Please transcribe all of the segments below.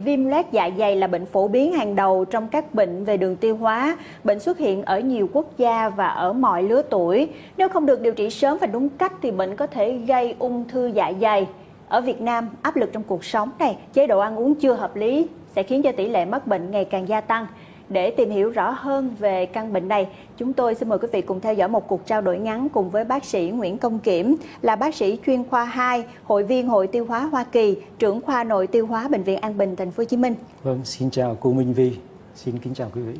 Viêm loét dạ dày là bệnh phổ biến hàng đầu trong các bệnh về đường tiêu hóa. Bệnh xuất hiện ở nhiều quốc gia và ở mọi lứa tuổi. Nếu không được điều trị sớm và đúng cách thì bệnh có thể gây ung thư dạ dày. Ở Việt Nam, áp lực trong cuộc sống này, chế độ ăn uống chưa hợp lý sẽ khiến cho tỷ lệ mắc bệnh ngày càng gia tăng. Để tìm hiểu rõ hơn về căn bệnh này, chúng tôi xin mời quý vị cùng theo dõi một cuộc trao đổi ngắn cùng với bác sĩ Nguyễn Công Kiểm, là bác sĩ chuyên khoa 2, hội viên Hội Tiêu hóa Hoa Kỳ, trưởng khoa nội tiêu hóa Bệnh viện An Bình, Thành phố Hồ Chí Minh. Vâng, xin chào cô Minh Vi, xin kính chào quý vị.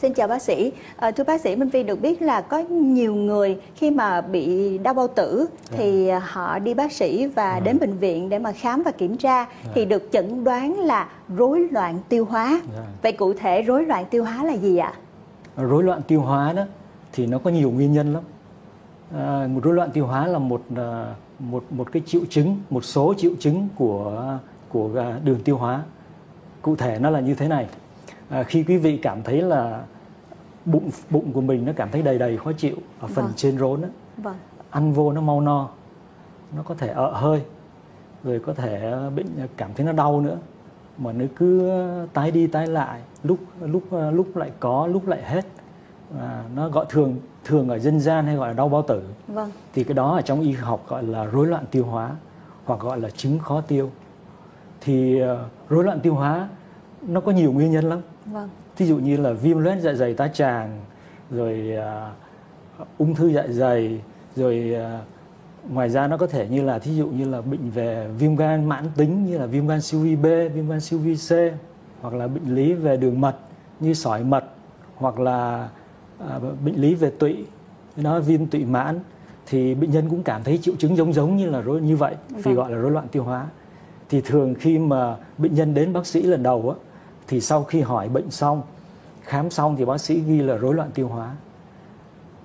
Xin chào bác sĩ. À, thưa bác sĩ Minh Phi được biết là có nhiều người khi mà bị đau bao tử à. thì họ đi bác sĩ và à. đến bệnh viện để mà khám và kiểm tra à. thì được chẩn đoán là rối loạn tiêu hóa. À. Vậy cụ thể rối loạn tiêu hóa là gì ạ? Rối loạn tiêu hóa đó thì nó có nhiều nguyên nhân lắm. À, một rối loạn tiêu hóa là một à, một một cái triệu chứng, một số triệu chứng của của đường tiêu hóa. Cụ thể nó là như thế này à, khi quý vị cảm thấy là bụng bụng của mình nó cảm thấy đầy đầy khó chịu ở phần vâng. trên rốn á vâng. ăn vô nó mau no nó có thể ợ hơi rồi có thể bệnh cảm thấy nó đau nữa mà nó cứ tái đi tái lại lúc lúc lúc lại có lúc lại hết à, nó gọi thường thường ở dân gian hay gọi là đau bao tử vâng. thì cái đó ở trong y học gọi là rối loạn tiêu hóa hoặc gọi là chứng khó tiêu thì uh, rối loạn tiêu hóa nó có nhiều nguyên nhân lắm Vâng. Ví dụ như là viêm loét dạ dày tá tràng, rồi uh, ung thư dạ dày, rồi uh, ngoài ra nó có thể như là thí dụ như là bệnh về viêm gan mãn tính như là viêm gan siêu vi B, viêm gan siêu vi C hoặc là bệnh lý về đường mật như sỏi mật hoặc là uh, bệnh lý về tụy nó viêm tụy mãn thì bệnh nhân cũng cảm thấy triệu chứng giống giống như là rối như vậy vâng. thì gọi là rối loạn tiêu hóa thì thường khi mà bệnh nhân đến bác sĩ lần đầu á thì sau khi hỏi bệnh xong khám xong thì bác sĩ ghi là rối loạn tiêu hóa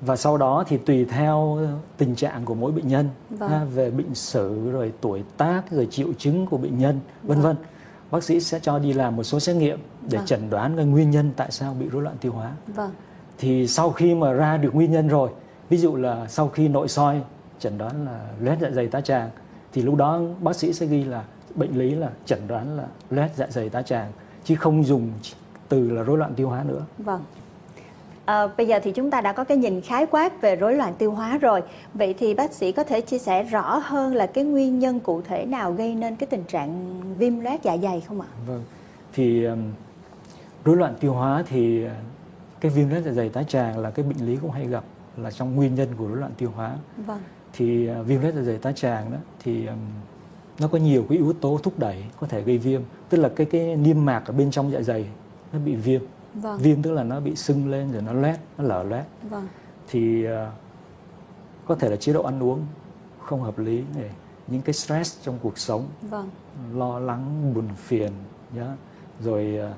và sau đó thì tùy theo tình trạng của mỗi bệnh nhân vâng. ha, về bệnh sử rồi tuổi tác rồi triệu chứng của bệnh nhân vân vân vâng. bác sĩ sẽ cho đi làm một số xét nghiệm để vâng. chẩn đoán cái nguyên nhân tại sao bị rối loạn tiêu hóa vâng. thì sau khi mà ra được nguyên nhân rồi ví dụ là sau khi nội soi chẩn đoán là loét dạ dày tá tràng thì lúc đó bác sĩ sẽ ghi là bệnh lý là chẩn đoán là loét dạ dày tá tràng chứ không dùng từ là rối loạn tiêu hóa nữa. Vâng. À, bây giờ thì chúng ta đã có cái nhìn khái quát về rối loạn tiêu hóa rồi. Vậy thì bác sĩ có thể chia sẻ rõ hơn là cái nguyên nhân cụ thể nào gây nên cái tình trạng viêm loét dạ dày không ạ? Vâng. Thì um, rối loạn tiêu hóa thì cái viêm loét dạ dày tá tràng là cái bệnh lý cũng hay gặp là trong nguyên nhân của rối loạn tiêu hóa. Vâng. Thì uh, viêm loét dạ dày tá tràng đó thì um, nó có nhiều cái yếu tố thúc đẩy có thể gây viêm tức là cái cái niêm mạc ở bên trong dạ dày nó bị viêm vâng. viêm tức là nó bị sưng lên rồi nó loét nó lở loét vâng. thì uh, có thể là chế độ ăn uống không hợp lý này những cái stress trong cuộc sống vâng. lo lắng buồn phiền nhá rồi uh,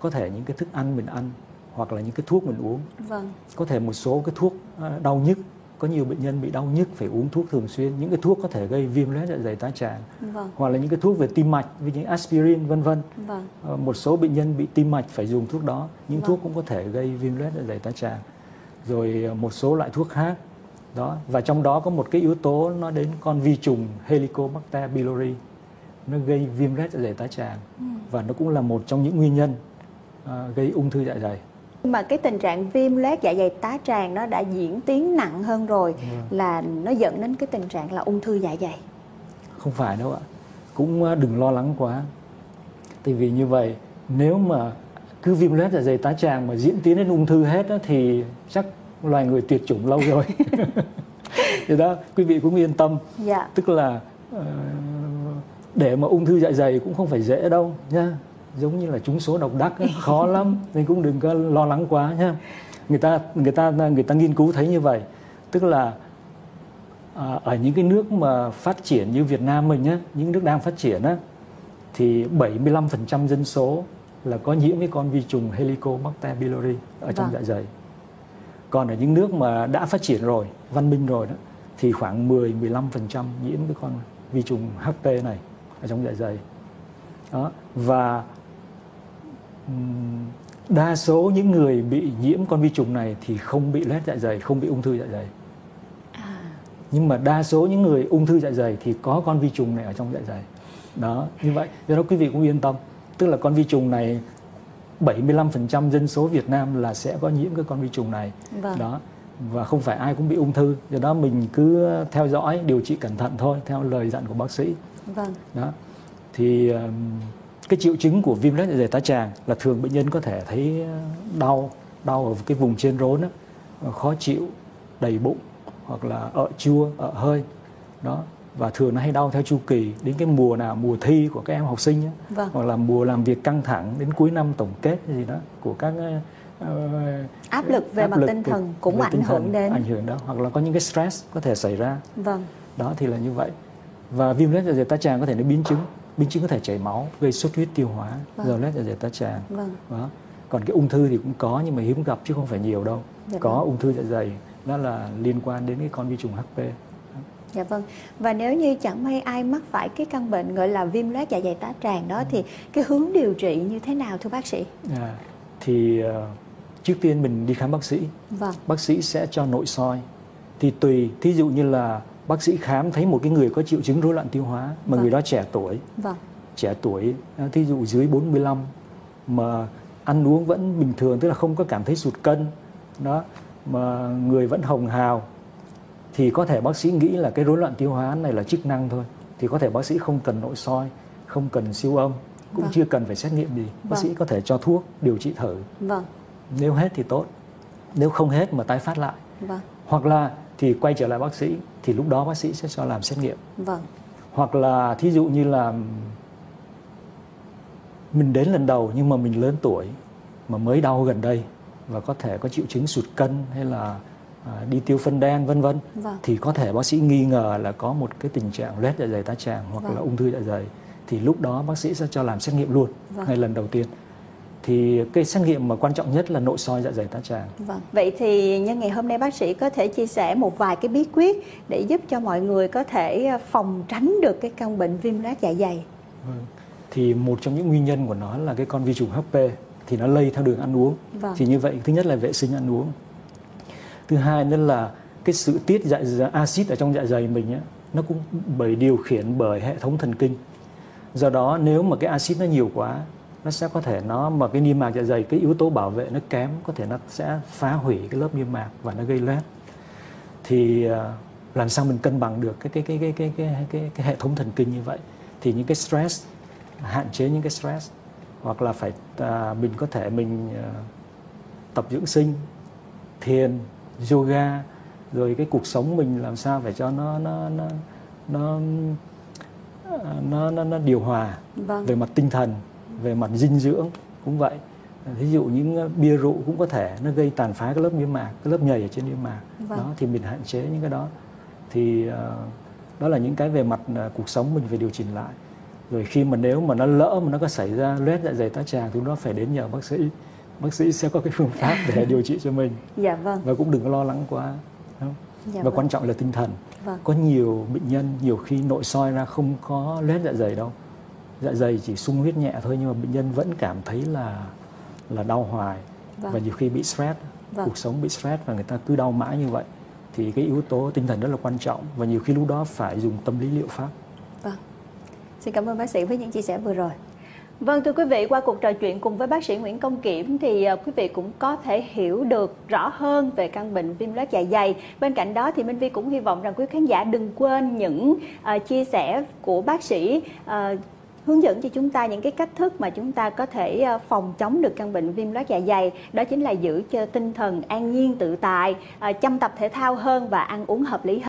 có thể những cái thức ăn mình ăn hoặc là những cái thuốc mình uống vâng. có thể một số cái thuốc uh, đau nhức có nhiều bệnh nhân bị đau nhức phải uống thuốc thường xuyên. Những cái thuốc có thể gây viêm loét dạ dày tá tràng. Vâng. hoặc là những cái thuốc về tim mạch như những aspirin vân vân. Vâng. Ờ, một số bệnh nhân bị tim mạch phải dùng thuốc đó. Những vâng. thuốc cũng có thể gây viêm loét dạ dày tá tràng. Rồi ờ, một số loại thuốc khác. Đó. Và trong đó có một cái yếu tố nó đến con vi trùng Helicobacter pylori. Nó gây viêm loét dạ dày tá tràng. Ừ. và nó cũng là một trong những nguyên nhân uh, gây ung thư dạ dày mà cái tình trạng viêm loét dạ dày tá tràng nó đã diễn tiến nặng hơn rồi. Ừ. là nó dẫn đến cái tình trạng là ung thư dạ dày không phải đâu ạ cũng ờ, đừng lo lắng quá tại vì như vậy nếu mà cứ viêm loét dạ dày tá tràng mà diễn tiến đến ung thư hết đó, thì chắc loài người tuyệt chủng lâu rồi thì đó quý vị cũng yên tâm dạ. tức là uh, để mà ung thư dạ dày cũng không phải dễ đâu nha giống như là trúng số độc đắc ấy, khó lắm nên cũng đừng có lo lắng quá nhé người ta người ta người ta nghiên cứu thấy như vậy tức là à, ở những cái nước mà phát triển như Việt Nam mình nhé những nước đang phát triển á thì 75% dân số là có nhiễm với con vi trùng Helicobacter pylori ở trong vâng. dạ dày. Còn ở những nước mà đã phát triển rồi, văn minh rồi đó thì khoảng 10 15% nhiễm cái con vi trùng HP này ở trong dạ dày. Đó. Và đa số những người bị nhiễm con vi trùng này thì không bị loét dạ dày không bị ung thư dạ dày. À. nhưng mà đa số những người ung thư dạ dày thì có con vi trùng này ở trong dạ dày. Đó như vậy. Do đó quý vị cũng yên tâm. Tức là con vi trùng này 75% dân số Việt Nam là sẽ có nhiễm cái con vi trùng này. Vâng. đó và không phải ai cũng bị ung thư. Do đó mình cứ theo dõi điều trị cẩn thận thôi theo lời dặn của bác sĩ. Vâng. đó thì cái triệu chứng của viêm loét dạ dày tá tràng là thường bệnh nhân có thể thấy đau đau ở cái vùng trên rốn á, khó chịu đầy bụng hoặc là ợ chua ợ hơi đó và thường nó hay đau theo chu kỳ đến cái mùa nào mùa thi của các em học sinh á, Vâng. hoặc là mùa làm việc căng thẳng đến cuối năm tổng kết gì đó của các ờ, Áp lực về áp mặt lực tinh thần cũng về ảnh hưởng đến. ảnh hưởng đó hoặc là có những cái stress có thể xảy ra Vâng. đó thì là như vậy và viêm loét dạ dày tá tràng có thể nó biến chứng biến chứng có thể chảy máu gây xuất huyết tiêu hóa Vâng. do loét dạ dày tá tràng Vâng. đó còn cái ung thư thì cũng có nhưng mà hiếm gặp chứ không phải nhiều đâu Dạ có vâng. ung thư dạ dày đó là liên quan đến cái con vi trùng HP Dạ vâng. Và nếu như chẳng may ai mắc phải cái căn bệnh gọi là viêm loét dạ dày tá tràng đó thì cái hướng điều trị như thế nào thưa bác sĩ? à, thì ờ, trước tiên mình đi khám bác sĩ Vâng. bác sĩ sẽ cho nội soi thì tùy thí dụ như là bác sĩ khám thấy một cái người có triệu chứng rối loạn tiêu hóa mà Vâng. người đó trẻ tuổi Vâng. trẻ tuổi à, thí dụ dưới 45 mà ăn uống vẫn bình thường tức là không có cảm thấy sụt cân đó mà người vẫn hồng hào thì có thể bác sĩ nghĩ là cái rối loạn tiêu hóa này là chức năng thôi thì có thể bác sĩ không cần nội soi không cần siêu âm cũng Vâng. chưa cần phải xét nghiệm gì bác Vâng. sĩ có thể cho thuốc điều trị thử Vâng. nếu hết thì tốt nếu không hết mà tái phát lại Vâng. Hoặc là thì quay trở lại bác sĩ thì lúc đó bác sĩ sẽ cho làm xét nghiệm Vâng. hoặc là thí dụ như là mình đến lần đầu nhưng mà mình lớn tuổi mà mới đau gần đây và có thể có triệu chứng sụt cân hay là à, đi tiêu phân đen vân vân Vâng. thì có thể bác sĩ nghi ngờ là có một cái tình trạng loét dạ dày tá tràng hoặc Vâng. là ung thư dạ dày thì lúc đó bác sĩ sẽ cho làm xét nghiệm luôn Vâng. ngay lần đầu tiên thì cái xét nghiệm mà quan trọng nhất là nội soi dạ dày tá tràng Vâng. Vậy thì nhân ngày hôm nay bác sĩ có thể chia sẻ một vài cái bí quyết để giúp cho mọi người có thể à, phòng tránh được cái căn bệnh viêm loét dạ dày. Vâng. Thì một trong những nguyên nhân của nó là cái con vi trùng HP thì nó lây theo đường ăn uống. Vâng. Thì như vậy thứ nhất là vệ sinh ăn uống. Thứ hai nữa là cái sự tiết dạ dày axit ở trong dạ dày mình á, nó cũng bởi điều khiển bởi hệ thống thần kinh. Do đó nếu mà cái axit nó nhiều quá nó sẽ có thể nó mà cái niêm mạc dạ dày cái yếu tố bảo vệ nó kém có thể nó sẽ phá hủy cái lớp niêm mạc và nó gây loét. Thì à, làm sao mình cân bằng được cái cái cái cái cái cái cái, cái hệ thống thần kinh như vậy? Thì những cái stress hạn chế những cái stress hoặc là phải à, mình có thể mình à, tập dưỡng sinh thiền yoga rồi cái cuộc sống mình làm sao phải cho nó nó nó nó à, nó, nó, nó điều hòa Vâng. về mặt tinh thần về mặt dinh dưỡng cũng vậy ví dụ những uh, bia rượu cũng có thể nó gây tàn phá cái lớp niêm mạc cái lớp nhầy ở trên niêm mạc Vâng. đó thì mình hạn chế những cái đó thì uh, đó là những cái về mặt uh, cuộc sống mình phải điều chỉnh lại rồi khi mà nếu mà nó lỡ mà nó có xảy ra loét dạ dày tá tràng thì nó phải đến nhờ bác sĩ bác sĩ sẽ có cái phương pháp để điều trị cho mình Dạ vâng. và cũng đừng có lo lắng quá không? Dạ và vâng. quan trọng là tinh thần Vâng. có nhiều bệnh nhân nhiều khi nội soi ra không có loét dạ dày đâu dạ dày chỉ sung huyết nhẹ thôi nhưng mà bệnh nhân vẫn cảm thấy là là đau hoài Vâng. và nhiều khi bị stress Vâng. cuộc sống bị stress và người ta cứ đau mãi như vậy thì cái yếu tố tinh thần rất là quan trọng và nhiều khi lúc đó phải dùng tâm lý liệu pháp Vâng. Xin cảm ơn bác sĩ với những chia sẻ vừa rồi. Vâng thưa quý vị, qua cuộc trò chuyện cùng với bác sĩ Nguyễn Công Kiểm thì ờ, quý vị cũng có thể hiểu được rõ hơn về căn bệnh viêm loét dạ dày. Bên cạnh đó thì Minh Vi cũng hy vọng rằng quý khán giả đừng quên những ờ, chia sẻ của bác sĩ ờ, hướng dẫn cho chúng ta những cái cách thức mà chúng ta có thể ờ, phòng chống được căn bệnh viêm loét dạ dày. Đó chính là giữ cho tinh thần an nhiên tự tại, ờ, chăm tập thể thao hơn và ăn uống hợp lý hơn.